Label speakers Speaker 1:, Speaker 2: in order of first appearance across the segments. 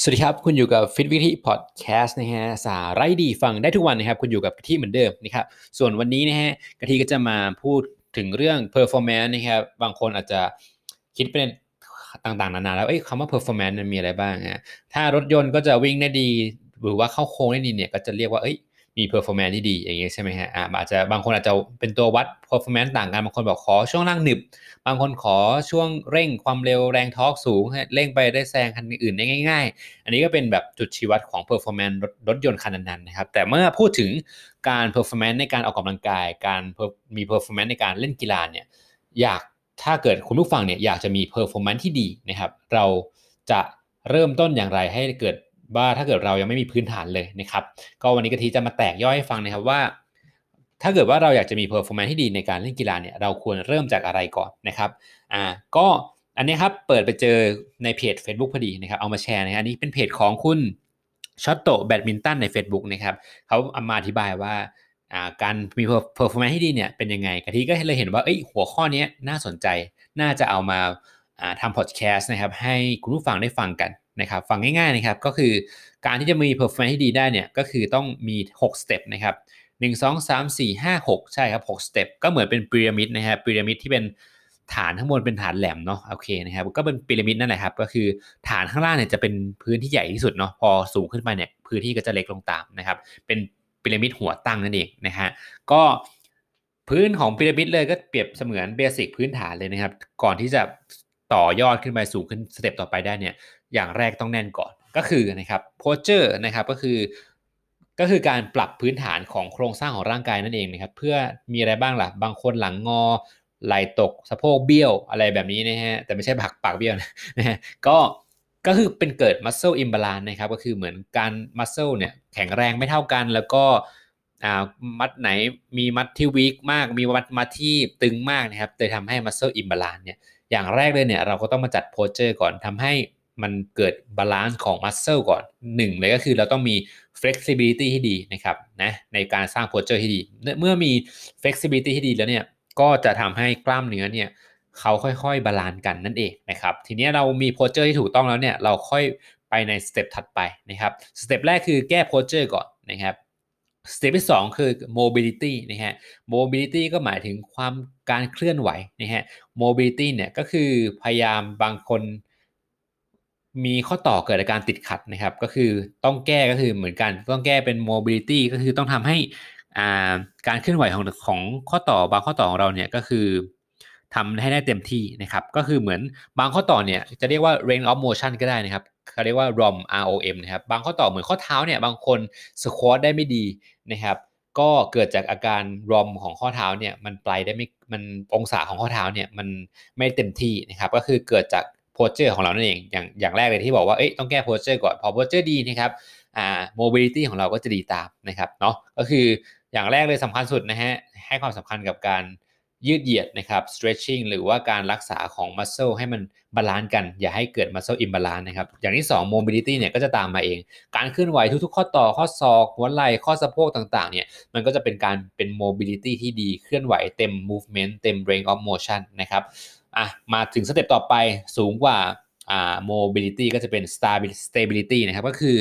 Speaker 1: สวัสดีครับ คุณอยู่กับฟิตวิธีพอดแคสต์นะฮะสาระดีฟังได้ทุกวันนะครับ คุณอยู่กับกะทิเหมือนเดิมนะครับ ส่วนวันนี้นะฮะกะทิก็จะมาพูดถึงเรื่อง performance นะครับ บางคนอาจจะคิดเป็นต่างๆ นานาแล้วเอ้ยคำว่า performance มันมีอะไรบ้างฮะถ้ารถยนต์ก็จะวิ่งได้ดี หรือว่าเข้าโค้งได้ดีเนี่ยก็จะเรียกว่าเอ้ย มี performance ที่ดีอย่างเงี้ยใช่ไหมฮะอ่าอาจจะบางคนอาจจะเป็นตัววัด performance ต่างกันบางคนบอกขอช่วงล่างหนึบ บางคนขอช่วงเร่งความเร็วแรงทอร์กสูงเร่งไปได้แซงคันอื่นได้ง่าย ๆ อันนี้ก็เป็นแบบจุดชี้วัดของ performance รถรถยนต์คันนั้นๆนะครับแต่เมื่อพูดถึงการ performance ในการออกกำลังกาย การมี performance ในการเล่นกีฬาเนี่ยอยากถ้าเกิดคุณผู้ฟังเนี่ยอยากจะมี performance ที่ดีนะครับเราจะเริ่มต้นอย่างไรให้เกิด ว่าถ้าเกิดเรายังไม่มีพื้นฐานเลยนะครับก็วันนี้กะทิจะมาแตกย่อยให้ฟังนะครับว่า ถ้าเกิดว่าเราอยากจะมี performance ที่ดีในการเล่นกีฬาเนี่ยเราควรเริ่มจากอะไรก่อนนะครับอ่าก็อันนี้ครับเปิดไปเจอในเพจ Facebook พอดีนะครับเอามาแชร์นะฮะอันนี้เป็นเพจของคุณช็อตโตแบดมินตันใน Facebook นะครับเขาเอามาอธิบายว่าการมี performance ที่ดีเนี่ยเป็นยังไงกะทิก็เลยเห็นว่าหัวข้อนี้น่าสนใจน่าจะเอามา ทำพอดแคสต์นะครับให้คุณผู้ฟังได้ฟังกันนะครับฟังง่ายๆนะครับก็คือการที่จะมี performance ที่ดีได้เนี่ยก็คือต้องมี 6 step นะครับ1 2 3 4 5 6 ใช่ครับ6 step ก็เหมือนเป็นพีระมิดนะครับพีระมิดที่เป็นฐานข้างบนเป็นฐานแหลมเนาะโอเคนะครับก็เป็นพีระมิดนั่นแหละครับก็คือฐานข้างล่างเนี่ยจะเป็นพื้นที่ใหญ่ที่สุดเนาะพอสูงขึ้นไปเนี่ยพื้นที่ก็จะเล็กลงตามนะครับเป็นพีระมิดหัวตั้งนั่นเองนะฮะก็พื้นของพีระมิดเลยก็เปรียบเสมือนเบสิกพื้นฐานเลยนะครับ ก่อนที่จะ ต่อยอดขึ้นไปสูงขึ้น step ต่อไปได้เนี่ยอย่างแรกต้องแน่นก่อนก็คือนะครับ posture นะครับก็คือก็คือการปรับพื้นฐานของโครงสร้างของร่างกายนั่นเองนะครับเพื่อมีอะไรบ้างล่ะบางคนหลังงอไหล่ตกสะโพกเบี้ยวอะไรแบบนี้นะฮะแต่ไม่ใช่ผักปากเบี้ยวนะฮะก็ก็คือเป็นเกิด muscle imbalance นะครับก็คือเหมือนการ muscle เนี่ยแข็งแรงไม่เท่ากันแล้วก็มัดไหนมีมัดที่ weak มาก มีมัดมัดที่ตึงมากนะครับเลยทำให้ muscle imbalance เนี่ย อย่างแรกเลยเนี่ยเราก็ต้องมาจัด posture ก่อนทำให้มันเกิด balance ของ muscle ก่อนหนึ่งเลยก็คือเราต้องมี flexibility ที่ดีนะครับนะในการสร้าง posture ที่ดี เมื่อมี flexibility ที่ดีแล้วเนี่ยก็จะทำให้กล้ามเนื้อเนี่ยเขาค่อยๆ balance กันนั่นเองนะครับทีนี้เรามี posture ที่ถูกต้องแล้วเนี่ยเราค่อยไปใน step ถัดไปนะครับ step แรกคือแก้ posture ก่อนนะครับ สเต็ปที่ 2 คือ mobility นะฮะ mobility ก็หมายถึงความการเคลื่อนไหวนะฮะ mobility เนี่ยก็คือพยายามบางคนมีข้อต่อเกิดอาการติดขัดนะครับ ก็คือต้องแก้ก็คือเหมือนกันต้องแก้เป็น mobility ก็คือต้องทำให้การเคลื่อนไหวของของข้อต่อบางข้อต่อของเราเนี่ยก็คือ ทำให้ได้เต็มที่นะครับ ก็คือเหมือนบางข้อต่อเนี่ยจะเรียกว่า range of motion ก็ได้นะครับเขาเรียกว่า ROM ROM นะครับบางข้อต่อเหมือนข้อเท้าเนี่ยบางคน squat ได้ไม่ดีนะครับ ก็เกิดจากอาการ ROM ของข้อเท้าเนี่ยมันปลายได้ไม่มันองศาของข้อเท้าเนี่ยมันไม่เต็มที่นะครับ ก็คือเกิดจาก posture ของเรานั่นเองอย่างอย่างแรกเลยที่บอกว่าเอ้ยต้องแก้ posture ก่อนพอ posture ดีนะครับอ่า mobility ของเราก็จะดีตามนะครับเนาะก็คืออย่างแรกเลยสำคัญสุดนะฮะให้ความสำคัญกับการ ยืดเหยียดนะครับ stretching หรือว่าการรักษาของ muscle ให้มันbalance กัน อย่าให้เกิด muscle imbalance นะครับ อย่างที่ 2 mobility เนี่ยก็จะตามมาเอง การเคลื่อนไหวทุกๆ ข้อต่อข้อศอกหัวไหล่ข้อสะโพกต่างๆ เนี่ย มันก็จะเป็นการเป็น mobility ที่ดี เคลื่อนไหวเต็ม movement เต็ม range of motion นะครับ อะ มาถึง step ต่อไปสูงกว่า อ่า mobility ก็จะเป็น stability นะครับ ก็คือ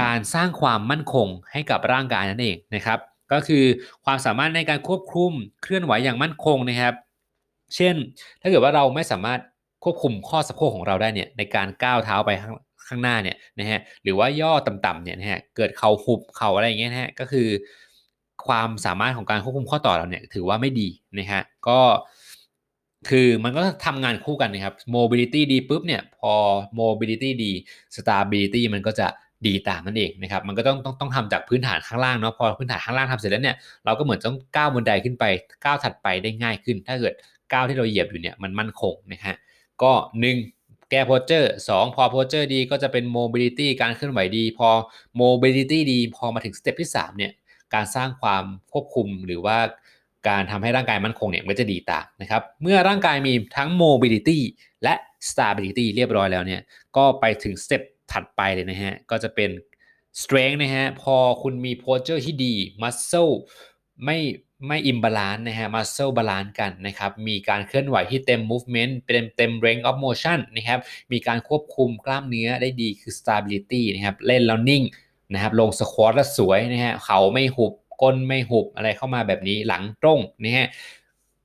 Speaker 1: การสร้างความมั่นคงให้กับร่างกายนั่นเองนะครับ ก็คือความสามารถในการควบคุมเคลื่อนไหวอย่างมั่นคงนะครับ เช่น ถ้าเกิดว่าเราไม่สามารถควบคุมข้อสะโพกของเราได้เนี่ยในการก้าวเท้าไปข้างข้างหน้าเนี่ยนะฮะหรือว่าย่อต่ำๆเนี่ยนะฮะเกิดเข่าหุบเข่าอะไรอย่างเงี้ยนะฮะก็คือ ความสามารถของการควบคุมข้อต่อเราเนี่ยถือว่าไม่ดีนะฮะก็คือมันก็ทำงานคู่กันนะครับ mobility ดีปุ๊บเนี่ยพอ mobility ดี stability มันก็จะ ดีตามนั่นเองนะครับมันก็ต้องต้องต้องทำจากพื้นฐานข้างล่างเนาะพอพื้นฐานข้างล่างทำเสร็จแล้วเนี่ยเราก็เหมือนต้องก้าวบันไดขึ้นไปก้าวถัดไปได้ง่ายขึ้น ถ้าเกิดก้าวที่เราเหยียบอยู่เนี่ยมันมั่นคงนะฮะก็1แก้ posture 2พอ posture ดีก็จะเป็น mobility การเคลื่อนไหวดี พอ mobility ดีพอมาถึง step ที่3เนี่ยการสร้างความควบคุมหรือว่าการทำให้ร่างกายมั่นคงเนี่ยมันจะดีตามนะครับเมื่อร่างกายมีทั้ง mobility และ stability เรียบร้อยแล้วเนี่ยก็ไปถึง step ถัดไปเลยนะฮะ ก็จะเป็น strength นะฮะ พอคุณมี posture ที่ดี muscle ไม่ไม่ imbalance นะฮะ muscle balance กันนะครับ มีการเคลื่อนไหวที่เต็ม movement เป็นเต็ม range of motion นะครับ มีการควบคุมกล้ามเนื้อได้ดีคือ stability นะครับ เล่นแล้วนิ่งนะครับ ลง squat แล้วสวยนะฮะ เข่าไม่หุบก้นไม่หุบอะไรเข้ามาแบบนี้หลังตรงนะฮะ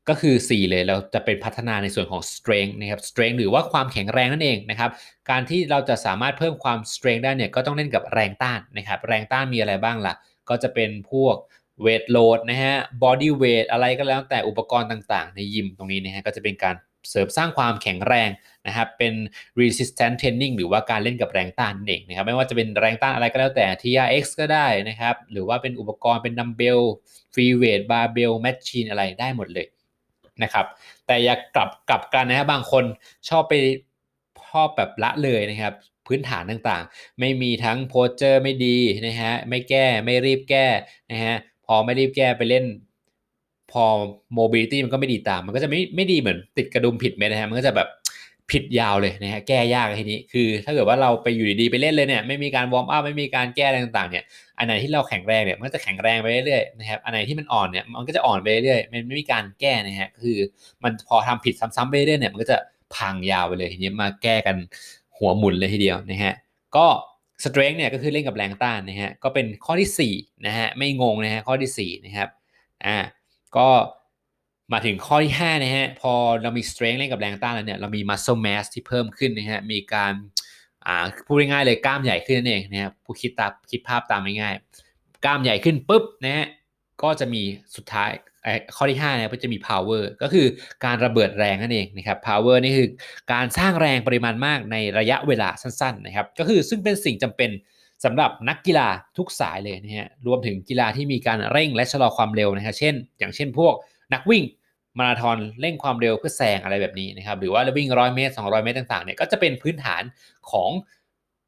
Speaker 1: ก็คือ 4 เลยเราจะเป็นพัฒนาในส่วนของ strength นะครับ strength หรือว่าความแข็งแรงนั่นเองนะครับ การที่เราจะสามารถเพิ่มความ strength ได้เนี่ยก็ต้องเล่นกับแรงต้านนะครับ แรงต้านมีอะไรบ้างล่ะ ก็จะเป็นพวก weight load นะฮะ body weight อะไรก็แล้วแต่อุปกรณ์ต่างๆ ในยิมตรงนี้นะฮะก็จะเป็นการเสริมสร้างความแข็งแรงนะครับเป็น resistance training หรือว่าการเล่นกับแรงต้านนั่นเองนะครับไม่ว่าจะเป็นแรงต้านอะไรก็แล้วแต่ TRX ก็ได้นะครับ หรือว่าเป็นอุปกรณ์เป็น dumbbell free weight barbell machine อะไรได้หมดเลย นะครับ แต่อย่ากลับกลับกันนะฮะบางคนชอบไปชอบแบบละเลยนะครับพื้นฐานต่างๆ ไม่มีทั้ง posture ไม่ดีนะฮะไม่แก้ไม่รีบแก้นะฮะพอไม่รีบแก้ไปเล่น พอ mobility มันก็ไม่ดีตาม มันก็จะไม่ไม่ดีเหมือนติดกระดุมผิดเม็ดนะฮะมันก็จะแบบ ผิดยาวเลยนะฮะแก้ยากทีนี้คือ ถ้าเกิดว่าเราไปอยู่ดีๆไปเล่นเลยเนี่ยไม่มีการ warm up ไม่มีการแก้อะไรต่างๆเนี่ยอันไหนที่เราแข็งแรงเนี่ยมันจะแข็งแรงไปเรื่อยๆนะครับอันไหนที่มันอ่อนเนี่ยมันก็จะอ่อนไปเรื่อยๆมันไม่มีการแก้นะฮะคือมันพอทำผิดซ้ำๆไปเรื่อยๆเนี่ยมันก็จะพังยาวไปเลยทีนี้มาแก้กันหัวหมุนเลยทีเดียวนะฮะก็สเตรนจ์เนี่ยก็คือเล่นกับแรงต้านนะฮะก็เป็นข้อที่4นะฮะไม่งงนะฮะข้อที่4นะครับอ่าก็ มาถึงข้อที่5นะฮะพอเรามี strength เล่นกับแรงต้านแล้วเนี่ยเรามี muscle mass ที่เพิ่มขึ้นนะฮะมีการอ่าพูดง่ายๆเลยกล้ามใหญ่ขึ้นนั่นเองนะครับผู้คิดตามคิดภาพตามง่ายๆกล้ามใหญ่ขึ้นปุ๊บนะฮะก็จะมีสุดท้ายข้อที่5เนี่ยก็จะมี power ก็คือการระเบิดแรงนั่นเองนะครับ power นี่คือการสร้างแรงปริมาณมากในระยะเวลาสั้นๆนะครับก็คือซึ่งเป็นสิ่งจำเป็นสำหรับนักกีฬาทุกสายเลยนะฮะรวมถึงกีฬาที่มีการเร่งและชะลอความเร็วนะฮะเช่น อย่างเช่นพวก นักวิ่งมาราธอนเร่งความเร็วเพื่อแซงอะไรแบบนี้นะครับหรือว่าวิ่งร้อยเมตร 200 เมตรต่างๆเนี่ยก็จะเป็นพื้นฐานของ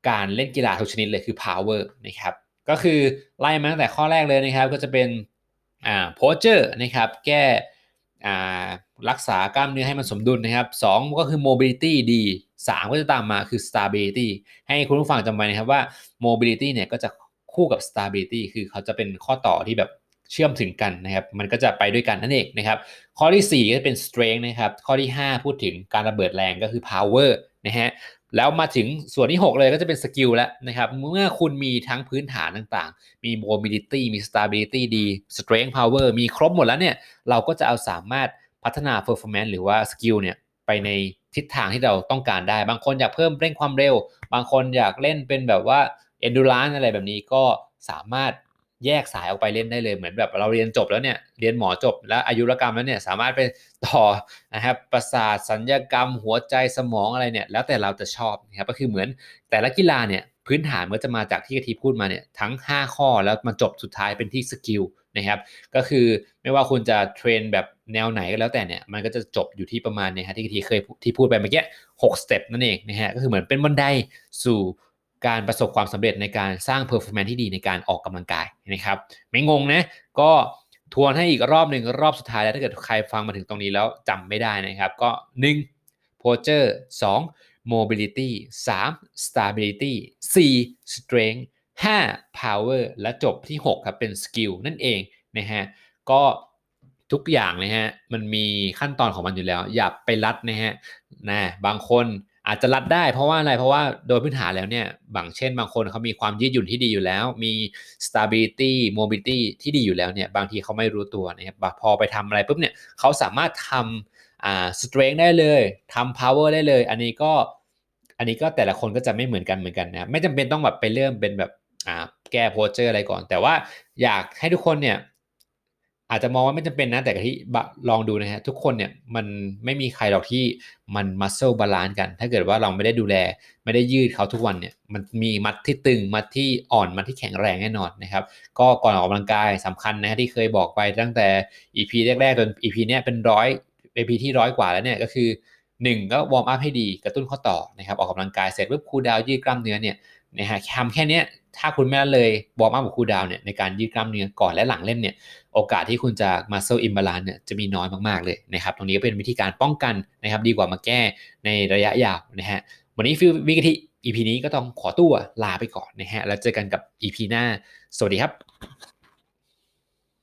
Speaker 1: การเล่นกีฬาทุกชนิดเลยคือ power นะครับก็คือไล่มาตั้งแต่ข้อแรกเลยนะครับก็จะเป็นอ่าโพสเจอร์นะครับแก้อ่ารักษากล้ามเนื้อให้มันสมดุลนะครับ2ก็คือ mobility ดี 3 ก็จะตามมาคือ stability ให้คุณผู้ฟังจำไว้นะครับว่า mobility เนี่ยก็จะคู่กับ stability คือเขาจะเป็นข้อต่อที่แบบ เชื่อมถึงกันนะครับมันก็จะไปด้วยกันนั่นเองนะครับข้อที่ 4 ก็เป็น strength นะครับข้อที่ 5 พูดถึงการระเบิดแรงก็คือ power นะฮะแล้วมาถึงส่วนที่ 6 เลยก็จะเป็น skill แล้วนะครับเมื่อคุณมีทั้งพื้นฐานต่างๆ มี mobility มี stability ดี strength power มีครบหมดแล้วเนี่ยเราก็จะเอาสามารถพัฒนา performance หรือว่า skill เนี่ยไปในทิศทางที่เราต้องการได้ บางคนอยากเพิ่มเร่งความเร็ว บางคนอยากเล่นเป็นแบบว่า endurance อะไรแบบนี้ก็สามารถ แยกสายออกไปเล่นได้เลยเหมือนแบบเราเรียนจบแล้วเนี่ยเรียนหมอจบ แล้วอายุรกรรมแล้วเนี่ยสามารถไปต่อนะครับประสาทสั่งการหัวใจสมองอะไรเนี่ยแล้วแต่เราจะชอบนะครับก็คือเหมือนแต่ละกีฬาเนี่ยพื้นฐานมันจะมาจากที่กะทิพูดมาเนี่ยทั้ง 5 ข้อแล้วมาจบสุดท้ายเป็นที่ skill นะครับก็คือไม่ว่าคุณจะ train แบบแนวไหนก็แล้วแต่เนี่ยมันก็จะจบอยู่ที่ประมาณเนี่ยฮะที่กะทิเคยที่พูดไปเมื่อกี้หก step นั่นเองนะฮะก็คือเหมือนเป็นบันไดสู่ การประสบความสำเร็จในการสร้าง performance ที่ดีในการออกกำลังกายนะครับ ไม่งงนะก็ทวนให้อีกรอบหนึ่งรอบสุดท้ายแล้วถ้าเกิดใครฟังมาถึงตรงนี้แล้วจำไม่ได้นะครับ ก็ 1. posture 2. mobility 3. stability 4. strength 5. power และจบที่ 6 ครับเป็น skill นั่นเองนะฮะก็ทุกอย่างนะฮะมันมีขั้นตอนของมันอยู่แล้ว อย่าไปรัดนะฮะนะบางคน อาจจะรัดได้เพราะว่าอะไรเพราะว่าโดยพื้นฐานแล้วเนี่ยบางเช่น บางคนเขามีความยืดหยุ่นที่ดีอยู่แล้ว มี stability mobility ที่ดีอยู่แล้วเนี่ยบางทีเขาไม่รู้ตัวนะครับพอไปทำอะไรปุ๊บเนี่ยเขาสามารถทำอ่า strength ได้เลยทำ power ได้เลย อันนี้ก็อันนี้ก็แต่ละคนก็จะไม่เหมือนกันเหมือนกันนะไม่จำเป็นต้องแบบไปเริ่มเป็นแบบอ่าแก้โพสเจอร์อะไรก่อน แต่ว่าอยากให้ทุกคนเนี่ย อาจจะมองว่าไม่จำเป็นนะ แต่ที่ลองดูนะฮะทุกคนเนี่ยมันไม่มีใครหรอกที่มัน muscle balance กัน ถ้าเกิดว่าเราไม่ได้ดูแล ไม่ได้ยืดเขาทุกวันเนี่ยมันมีมัดที่ตึงมัดที่อ่อนมัดที่แข็งแรงแน่นอนนะครับ ก็ก่อนออกกำลังกายสำคัญนะฮะที่เคยบอกไปตั้งแต่ EP แรกๆจน EP เนี้ยเป็นร้อย EP ที่ร้อยกว่าแล้วเนี่ยก็คือ 1 ก็ warm up ให้ดีกระตุ้นข้อต่อนะครับออกกำลังกายเสร็จปุ๊บ cool down ยืดกล้ามเนื้อเนี่ย นะฮะทำแค่นี้ถ้าคุณไม่ละเลย warm up กับ cool down เนี่ยในการยืดกล้ามเนื้อก่อนและหลังเล่นเนี่ยโอกาสที่คุณจะ muscle imbalance เนี่ยจะมีน้อยมากๆเลยนะครับตรงนี้ก็เป็นวิธีการป้องกันนะครับดีกว่ามาแก้ในระยะยาวนะฮะวันนี้ฟิววิกที EP นี้ก็ต้องขอตัวลาไปก่อนนะฮะแล้วเจอกันกับ EP หน้า สวัสดีครับ